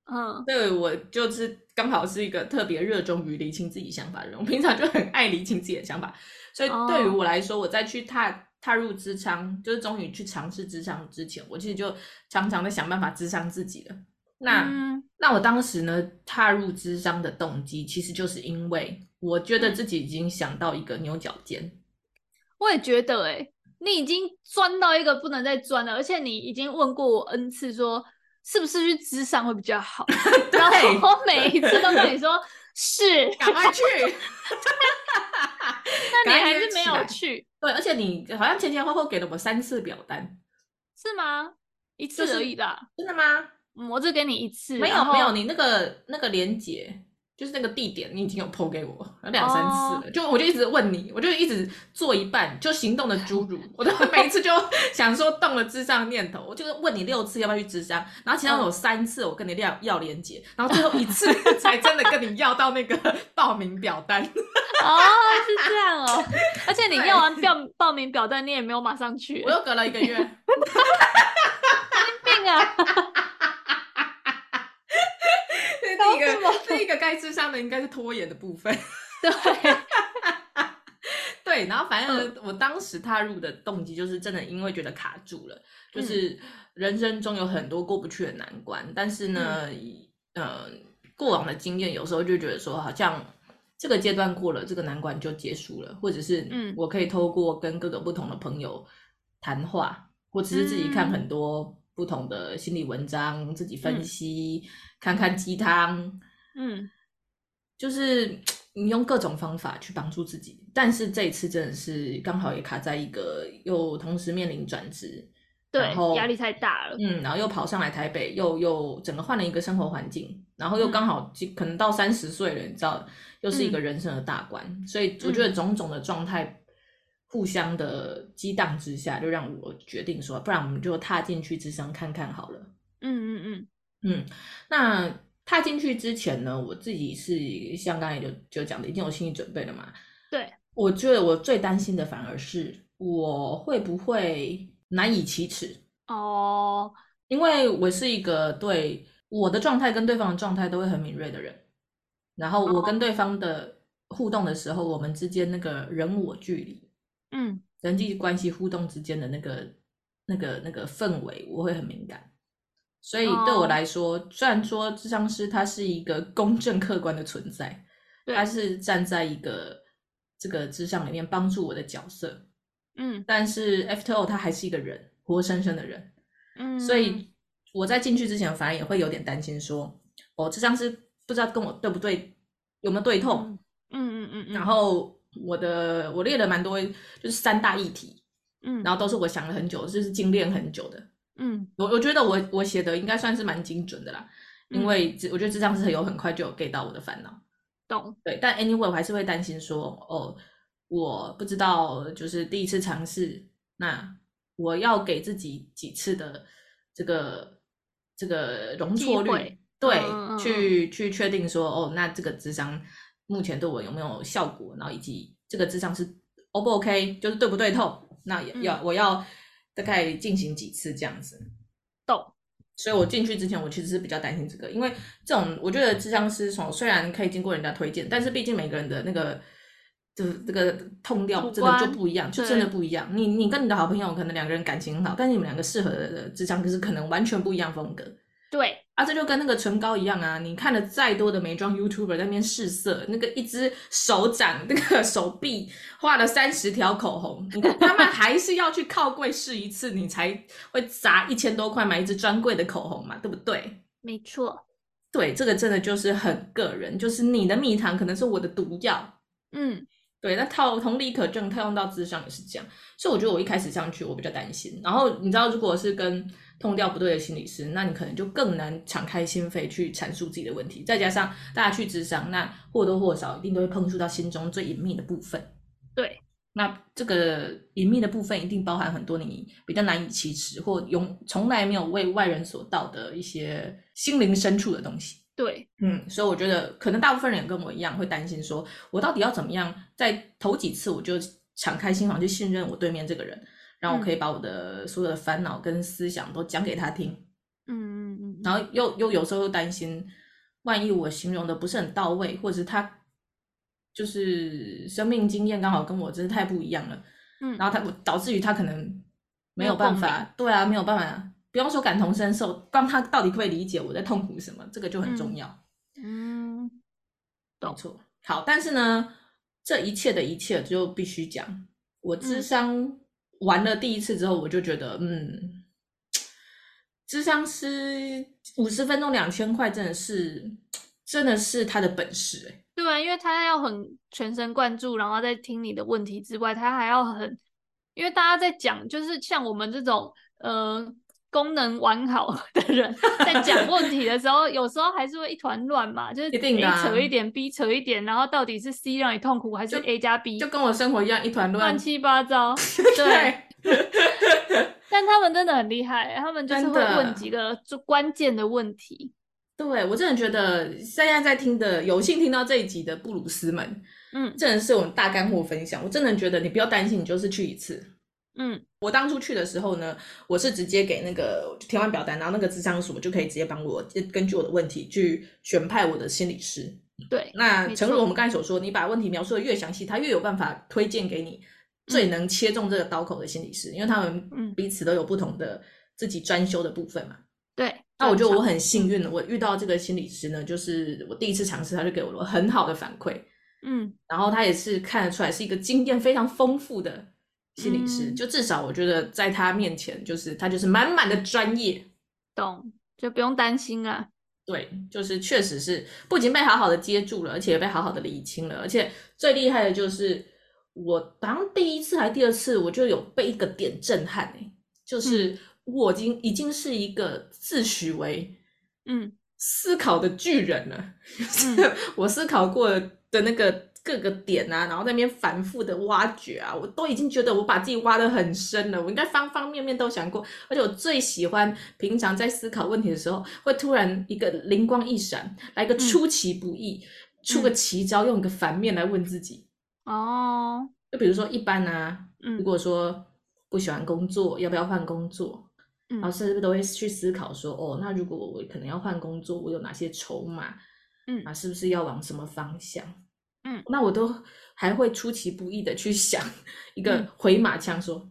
嗯，对，我就是刚好是一个特别热衷于理清自己想法的人。我平常就很爱理清自己的想法，所以对于我来说，我在去踏踏入咨商，就是终于去尝试咨商之前，我其实就常常在想办法智商自己了。那、嗯、那我当时呢，踏入智商的动机，其实就是因为。我觉得自己已经想到一个牛角尖，我也觉得哎、欸，你已经钻到一个不能再钻了，而且你已经问过我 N 次说是不是去智商会比较好，然后我每一次都跟你说 是，赶快去，那你还是没有去，对，而且你好像前前后后给了我三次表单，是吗？一次而已的，真的吗？我只给你一次，没有没有，你那个那个连结。就是那个地点，你已经有 po 给我两三次了，oh. 就我就一直问你，我就一直做一半就行动的侏儒，我都每一次就想说动了智商念头，我就问你六次要不要去智商，然后其中有三次我跟你要要连接，然后最后一次 才真的跟你要到那个报名表单。哦，oh, 是这样哦，而且你要完报报名表单，你也没有马上去，我又隔了一个月，神经病啊！第一个，第一个该咨商的应该是拖延的部分。对，对，然后反正我当时踏入的动机就是真的，因为觉得卡住了，嗯、就是人生中有很多过不去的难关，但是呢，嗯、呃，过往的经验有时候就觉得说，好像这个阶段过了，这个难关就结束了，或者是嗯。我可以透过跟各个不同的朋友谈话，或者是自己看很多。不同的心理文章，自己分析，嗯、看看鸡汤，嗯，就是你用各种方法去帮助自己。但是这一次真的是刚好也卡在一个又同时面临转职，对，然后压力太大了，嗯，然后又跑上来台北，又又整个换了一个生活环境，然后又刚好可能到三十岁了，你知道，又是一个人生的大关，嗯、所以我觉得种种的状态。互相的激荡之下，就让我决定说，不然我们就踏进去之声看看好了。嗯嗯嗯嗯。那踏进去之前呢，我自己是像刚才就就讲的，已经有心理准备了嘛。对。我觉得我最担心的反而是我会不会难以启齿。哦。因为我是一个对我的状态跟对方的状态都会很敏锐的人。然后我跟对方的互动的时候，我们之间那个人我距离，嗯，人际关系互动之间的那个那个那个氛围，我会很敏感。所以对我来说，虽然说智商师他是一个公正客观的存在，他是站在一个这个智商里面帮助我的角色，嗯，但是 all 他还是一个人，活生生的人，嗯，所以我在进去之前，反而也会有点担心，说，哦，智商师不知道跟我对不对，有没有对痛，嗯嗯嗯。嗯，然后我的我列了蛮多，就是三大议题，嗯，然后都是我想了很久，就是精炼很久的。嗯，我我觉得我我写的应该算是蛮精准的啦，因为我觉得智商是有很快就有 get 到我的烦恼，懂？对，但 anyway 我还是会担心说，哦，我不知道，就是第一次尝试，那我要给自己几次的这个这个容错率，对，嗯、去去确定说，哦，那这个智商目前对我有没有效果，然后以及这个智商是 O 不 OK，就是对不对痛，那要、嗯、我要。大概进行几次这样子，懂。所以我进去之前，我其实是比较担心这个，因为这种我觉得智商师从虽然可以经过人家推荐，但是毕竟每个人的那个就是这个痛调真的就不一样，就真的不一样。你你跟你的好朋友可能两个人感情很好，但是你们两个适合的智商师可能完全不一样风格。对。啊，这就跟那个唇膏一样啊！你看了再多的美妆 YouTuber 在那边试色，那个一只手掌那个手臂画了三十条口红，你看他们还是要去靠柜试一次，你才会砸一千多块买一支专柜的口红嘛，对不对？没错，对，这个真的就是很个人，就是你的蜜糖可能是我的毒药，嗯，对，那套同理可证，套用到智商也是这样，所以我觉得我一开始上去我比较担心，然后你知道，如果是跟痛掉不对的心理师，那你可能就更难敞开心扉去阐述自己的问题。再加上大家去咨商，那或多或少一定都会碰触到心中最隐秘的部分。对，那这个隐秘的部分一定包含很多你比较难以启齿或永从来没有为外人所道的一些心灵深处的东西。对，嗯，所以我觉得可能大部分人跟我一样会担心说，说我到底要怎么样在头几次我就敞开心房去信任我对面这个人。让我可以把我的所有的烦恼跟思想都讲给他听，嗯嗯嗯，然后又又有时候又担心，万一我形容的不是很到位，或者是他就是生命经验刚好跟我真是太不一样了，嗯，然后他导致于他可能没有办法，对啊，没有办法，不用说感同身受，帮他到底可以理解我在痛苦什么，这个就很重要，嗯，没错，好，但是呢，这一切的一切就必须讲，我智商。玩了第一次之后，我就觉得，嗯，智商师五十分钟两千块，真的是，真的是他的本事哎。对啊，因为他要很全神贯注，然后在听你的问题之外，他还要很，因为大家在讲，就是像我们这种，嗯。功能完好的人 在讲问题的时候，有时候还是会一团乱嘛，就是 A 扯一点，B 扯一点，然后到底是 C 让你痛苦，还是 A 加 B？就跟我生活一样，一团乱，乱七八糟。对，但他们真的很厉害，他们就是会问几个最关键的问题。对，我真的觉得现在在听的有幸听到这一集的布鲁斯们，嗯，真的是我们大干货分享。我真的觉得你不要担心，你就是去一次。嗯，我当初去的时候呢，我是直接给那个填完表单，然后那个智商所就可以直接帮我根据我的问题去选派我的心理师。对，那诚如我们刚才所说，你把问题描述的越详细，他越有办法推荐给你最能切中这个刀口的心理师，嗯、因为他们彼此都有不同的自己专修的部分嘛。对，那我觉得我很幸运的，我遇到这个心理师呢，就是我第一次尝试，他就给我了很好的反馈。嗯，然后他也是看得出来是一个经验非常丰富的。心理师，就至少我觉得在他面前，就是他就是满满的专业，懂，就不用担心了。对，就是确实是不仅被好好的接住了，而且也被好好的理清了，而且最厉害的就是我当第一次还第二次，我就有被一个点震撼哎，就是我已经已经是一个自诩为嗯。思考的巨人了，嗯、我思考过的那个。各个点啊，然后在那边反复的挖掘啊，我都已经觉得我把自己挖得很深了。我应该方方面面都想过，而且我最喜欢平常在思考问题的时候，会突然一个灵光一闪，来个出其不意，嗯、出个奇招，用一个反面来问自己。哦，就比如说一般啊，嗯、如果说不喜欢工作，要不要换工作？嗯、然后甚至都会去思考说，哦，那如果我可能要换工作，我有哪些筹码？嗯，啊，是不是要往什么方向？嗯，那我都还会出其不意的去想一个回马枪，说，嗯、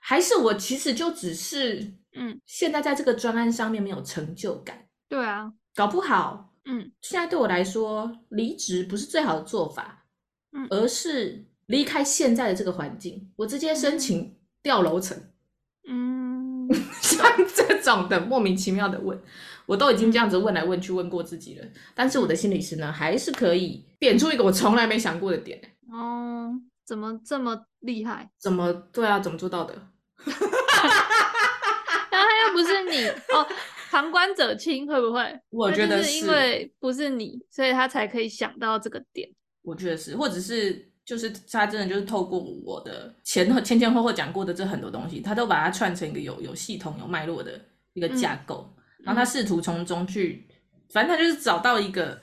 还是我其实就只是，嗯，现在在这个专案上面没有成就感。对啊，搞不好，嗯，现在对我来说，离职不是最好的做法，嗯，而是离开现在的这个环境，我直接申请调楼层。嗯，像这种的莫名其妙的问，我都已经这样子问来问去问过自己了，但是我的心理师呢，还是可以点出一个我从来没想过的点。哦，怎么这么厉害？怎么对啊？怎么做到的？然后他又不是你哦。旁观者清会不会？我觉得是因为不是你，所以他才可以想到这个点。我觉得是，或者是就是他真的就是透过我的前前前后后讲过的这很多东西，他都把它串成一个有有系统、有脉络的一个架构，嗯、然后他试图从中去，反正他就是找到一个，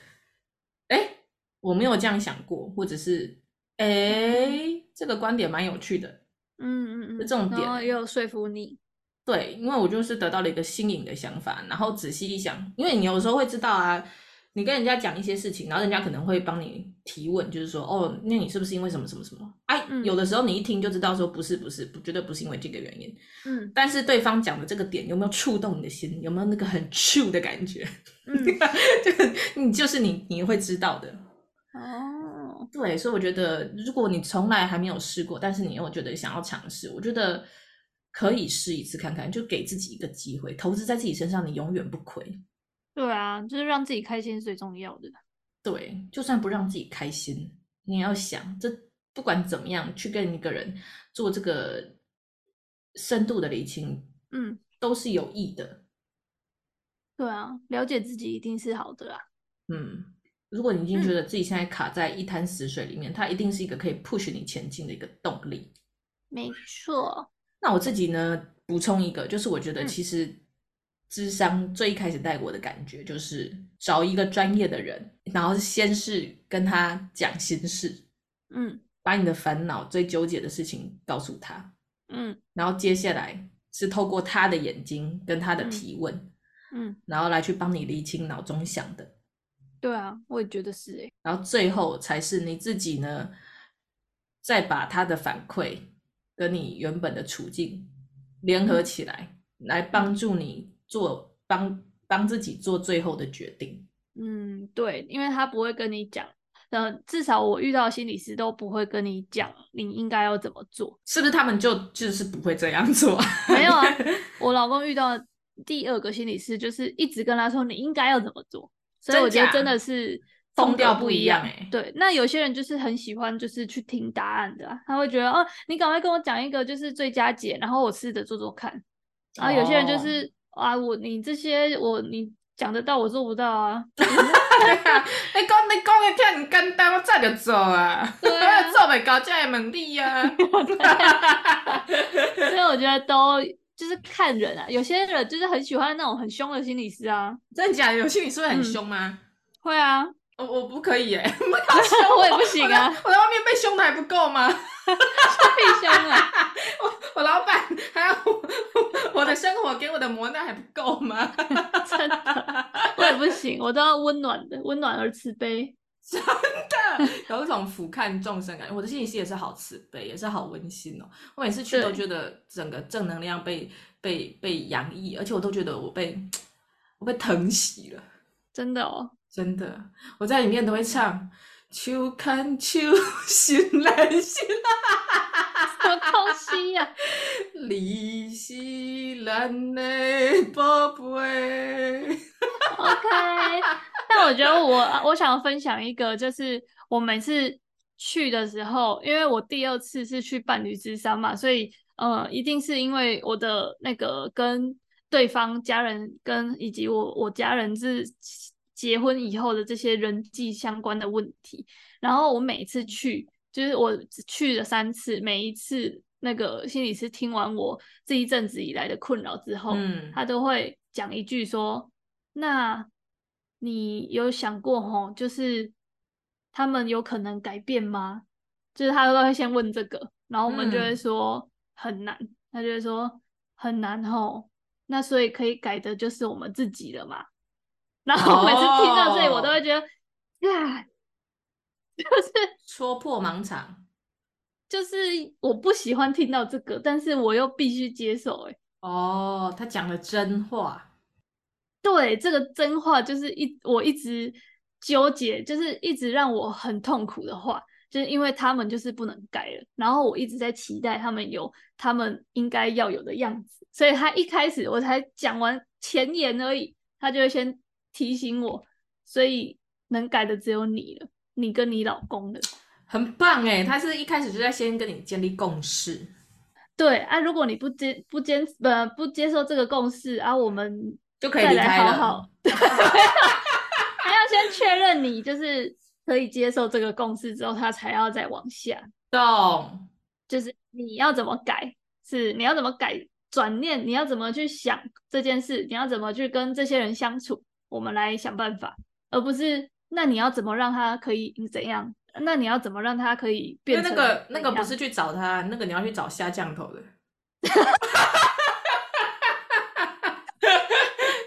哎、欸，我没有这样想过，或者是哎、欸，这个观点蛮有趣的，嗯嗯嗯，这种点，然后也有说服你。对，因为我就是得到了一个新颖的想法，然后仔细一想，因为你有时候会知道啊，你跟人家讲一些事情，然后人家可能会帮你提问，就是说，哦，那你是不是因为什么什么什么？哎，嗯、有的时候你一听就知道说不是不是，不绝对不是因为这个原因。嗯，但是对方讲的这个点有没有触动你的心？有没有那个很 true 的感觉？嗯，就你就是你你会知道的。哦，对，所以我觉得，如果你从来还没有试过，但是你又觉得想要尝试，我觉得。可以试一次看看，就给自己一个机会，投资在自己身上，你永远不亏。对啊，就是让自己开心是最重要的。对，就算不让自己开心，你也要想，这不管怎么样，去跟一个人做这个深度的厘清，嗯，都是有益的。对啊，了解自己一定是好的啦。嗯，如果你已经觉得自己现在卡在一滩死水里面，嗯，它一定是一个可以 push 你前进的一个动力。没错。那我自己呢，补充一个，就是我觉得其实咨商最一开始带给我的感觉，就是找一个专业的人，然后先是跟他讲心事，嗯，把你的烦恼、最纠结的事情告诉他，嗯，然后接下来是透过他的眼睛跟他的提问，嗯，嗯，然后来去帮你理清脑中想的。对啊，我也觉得是诶。然后最后才是你自己呢，再把他的反馈。跟你原本的处境联合起来，嗯、来帮助你做帮帮自己做最后的决定。嗯，对，因为他不会跟你讲，呃，至少我遇到的心理师都不会跟你讲你应该要怎么做，是不是？他们就就是不会这样做？没有啊，我老公遇到第二个心理师，就是一直跟他说你应该要怎么做，所以我觉得真的是。风调不一样哎、欸，对，那有些人就是很喜欢，就是去听答案的、啊，他会觉得哦，你赶快跟我讲一个就是最佳解，然后我试着做做看。然后有些人就是、哦、啊，我你这些我你讲得到，我做不到啊。你讲你讲的这么简单，我早就做啊，做不到才会问你啊。所以我觉得都就是看人啊，有些人就是很喜欢那种很凶的心理师啊。真的假的？有心理师会很凶吗、嗯？会啊。我我不可以耶，我也不行啊！我在外面被凶的还不够吗？被凶啊！我我老板还有我，我的生活给我的磨难还不够吗？真的，我也不行，我都要温暖的，温暖而慈悲。真的有一种俯瞰众生感觉。我的心理师也是好慈悲，也是好温馨哦。我每次去都觉得整个正能量被被被洋溢，而且我都觉得我被 我被疼惜了。真的哦。真的，我在里面都会唱“秋看秋，心来心”，什么东西呀？你是咱的宝贝。OK，但我觉得我我想分享一个，就是我每次去的时候，因为我第二次是去伴侣之商嘛，所以呃，一定是因为我的那个跟对方家人跟以及我我家人是。结婚以后的这些人际相关的问题，然后我每一次去，就是我去了三次，每一次那个心理师听完我这一阵子以来的困扰之后，嗯，他都会讲一句说：“那你有想过吼，就是他们有可能改变吗？”就是他都会先问这个，然后我们就会说很难，嗯，他就会说很难吼，那所以可以改的就是我们自己了嘛。然后每次听到这里，我都会觉得 God，就是戳破盲肠，就是我不喜欢听到这个，但是我又必须接受。哎，哦，他讲了真话。对，这个真话就是一我一直纠结，就是一直让我很痛苦的话，就是因为他们就是不能改了，然后我一直在期待他们有他们应该要有的样子，所以他一开始我才讲完前言而已，他就会先提醒我，所以能改的只有你了，你跟你老公的，很棒哎，他是一开始就在先跟你建立共识，对啊，如果你不接不坚呃不接受这个共识啊，我们。就可以离开了。好好还要先确认你就是可以接受这个共识之后，他才要再往下。懂，就是你要怎么改，是你要怎么改转念，你要怎么去想这件事，你要怎么去跟这些人相处，我们来想办法，而不是那你要怎么让他可以怎样？那你要怎么让他可以变成？那个那个不是去找他，那个你要去找下降头的。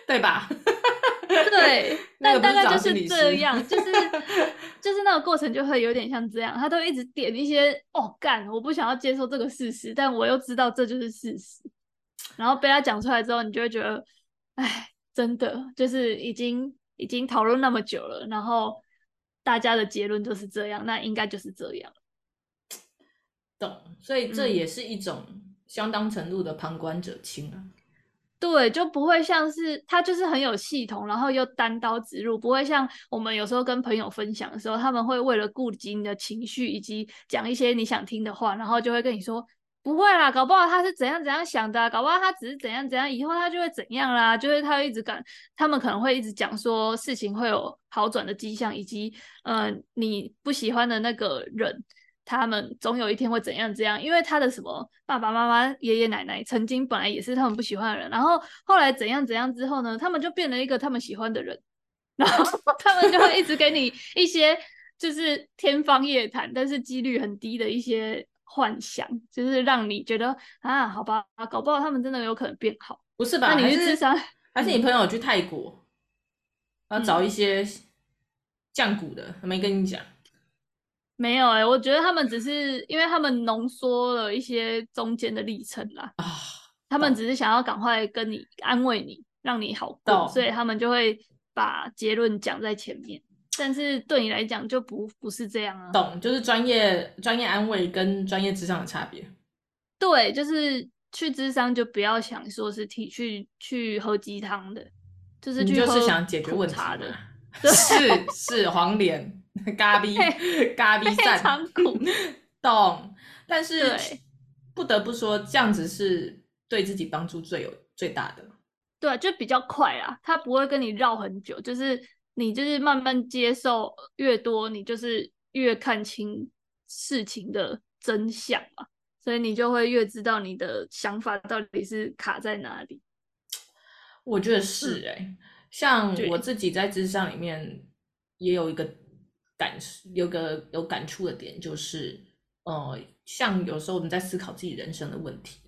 对吧？对，但大概就是这样，就是 就是那个过程就会有点像这样，他都一直点一些哦干，我不想要接受这个事实，但我又知道这就是事实，然后被他讲出来之后，你就会觉得，哎，真的就是已经已经讨论那么久了，然后大家的结论就是这样，那应该就是这样，懂？所以这也是一种相当程度的旁观者清啊。对，就不会像是他就是很有系统，然后又单刀直入，不会像我们有时候跟朋友分享的时候，他们会为了顾及你的情绪以及讲一些你想听的话，然后就会跟你说不会啦，搞不好他是怎样怎样想的，搞不好他只是怎样怎样，以后他就会怎样啦，就是他会一直讲，他们可能会一直讲说事情会有好转的迹象，以及嗯、呃，你不喜欢的那个人。他们总有一天会怎样怎样，因为他的什么爸爸妈妈、爷爷奶奶曾经本来也是他们不喜欢的人，然后后来怎样怎样之后呢，他们就变了一个他们喜欢的人，然后 他们就会一直给你一些就是天方夜谭，但是几率很低的一些幻想，就是让你觉得啊，好吧，搞不好他们真的有可能变好。不是吧？那你是智商？还是你朋友去泰国，要、嗯、找一些降骨的，没跟你讲。没有哎、欸，我觉得他们只是因为他们浓缩了一些中间的历程啦，啊，他们只是想要赶快跟你安慰你，让你好过，所以他们就会把结论讲在前面。但是对你来讲就不不是这样啊，懂，就是专业专业安慰跟专业智商的差别。对，就是去智商就不要想说是替去去喝鸡汤的，就是去就是想解决问题的，是是黄连。咖啡，咖啡散，常苦，懂。但是不得不说，这样子是对自己帮助最有最大的。对，就比较快啊，他不会跟你绕很久，就是你就是慢慢接受越多，你就是越看清事情的真相嘛，所以你就会越知道你的想法到底是卡在哪里。我觉得是哎、欸嗯，像我自己在智商里面也有一个。感有个有感触的点就是，呃，像有时候我们在思考自己人生的问题，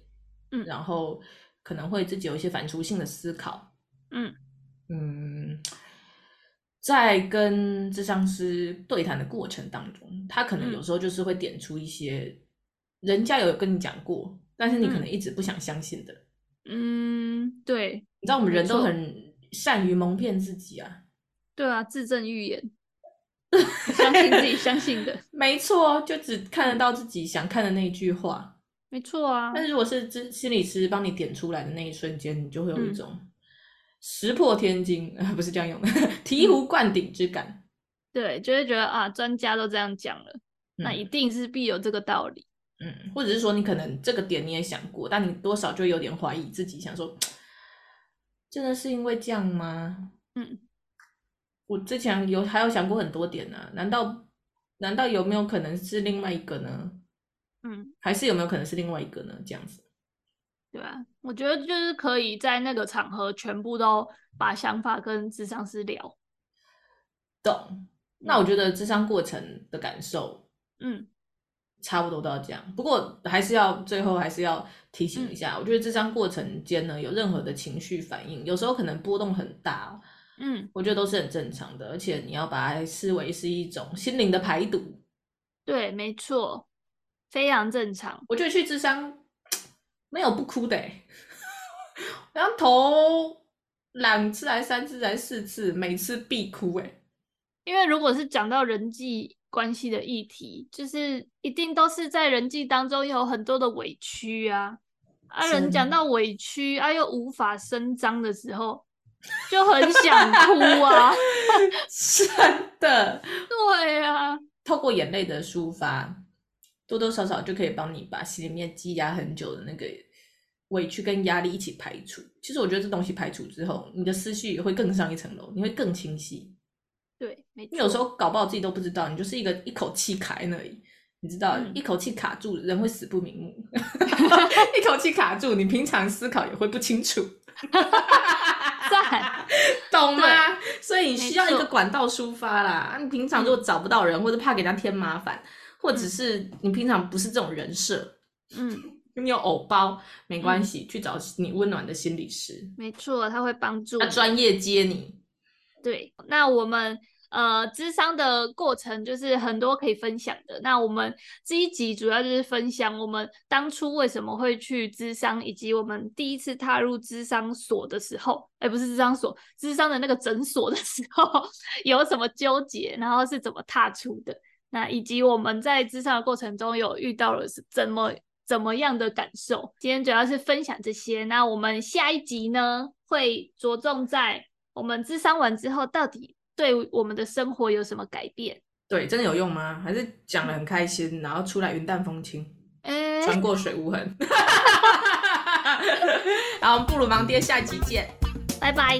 嗯，然后可能会自己有一些反刍性的思考，嗯嗯，在跟智商师对谈的过程当中，他可能有时候就是会点出一些人家有跟你讲过，但是你可能一直不想相信的，嗯，对，你知道我们人都很善于蒙骗自己啊，对啊，自证预言。相信自己相信的，没错，就只看得到自己想看的那一句话，没错啊。但是如果是心理师帮你点出来的那一瞬间，你就会有一种石破天惊，嗯、不是这样用的，醍醐灌顶之感。嗯、对，就会觉得啊，专家都这样讲了、嗯，那一定是必有这个道理。嗯，或者是说你可能这个点你也想过，但你多少就有点怀疑自己，想说真的是因为这样吗？嗯。我之前有还有想过很多点呢、啊，难道难道有没有可能是另外一个呢？嗯，还是有没有可能是另外一个呢？这样子，对啊，我觉得就是可以在那个场合全部都把想法跟智商师聊。懂。那我觉得智商过程的感受，嗯，差不多都要这样。不过还是要最后还是要提醒一下，嗯、我觉得智商过程间呢，有任何的情绪反应，有时候可能波动很大。嗯，我觉得都是很正常的，而且你要把它视为是一种心灵的排毒。对，没错，非常正常。我觉得去智商没有不哭的，然后头两次来三次来四次，每次必哭哎。因为如果是讲到人际关系的议题，就是一定都是在人际当中有很多的委屈啊，啊，人讲到委屈啊，又无法声张的时候。就很想哭啊！真的，对、啊。透过眼泪的抒发，多多少少就可以帮你把心里面积压很久的那个委屈跟压力一起排除。其实我觉得这东西排除之后，你的思绪也会更上一层楼，你会更清晰。对，没错。你有时候搞不好自己都不知道，你就是一个一口气卡在那里，你知道，嗯、一口气卡住，人会死不瞑目。一口气卡住，你平常思考也会不清楚。在 懂吗？所以你需要一个管道抒发啦。你平常如果找不到人，或者怕给他添麻烦，或者是你平常不是这种人设，嗯，你有偶包没关系，嗯，去找你温暖的心理师。没错，他会帮助，他专业接你。对，那我们。呃，咨商的过程就是很多可以分享的。那我们这一集主要就是分享我们当初为什么会去咨商，以及我们第一次踏入咨商所的时候，哎，不是咨商所，咨商的那个诊所的时候 有什么纠结，然后是怎么踏出的。那以及我们在咨商的过程中有遇到了是怎么怎么样的感受。今天主要是分享这些。那我们下一集呢，会着重在我们咨商完之后到底。对我们的生活有什么改变？对，真的有用吗？还是讲的很开心，然后出来云淡风轻，哎，穿过水无痕。然后布鲁芒爹下集见，拜拜。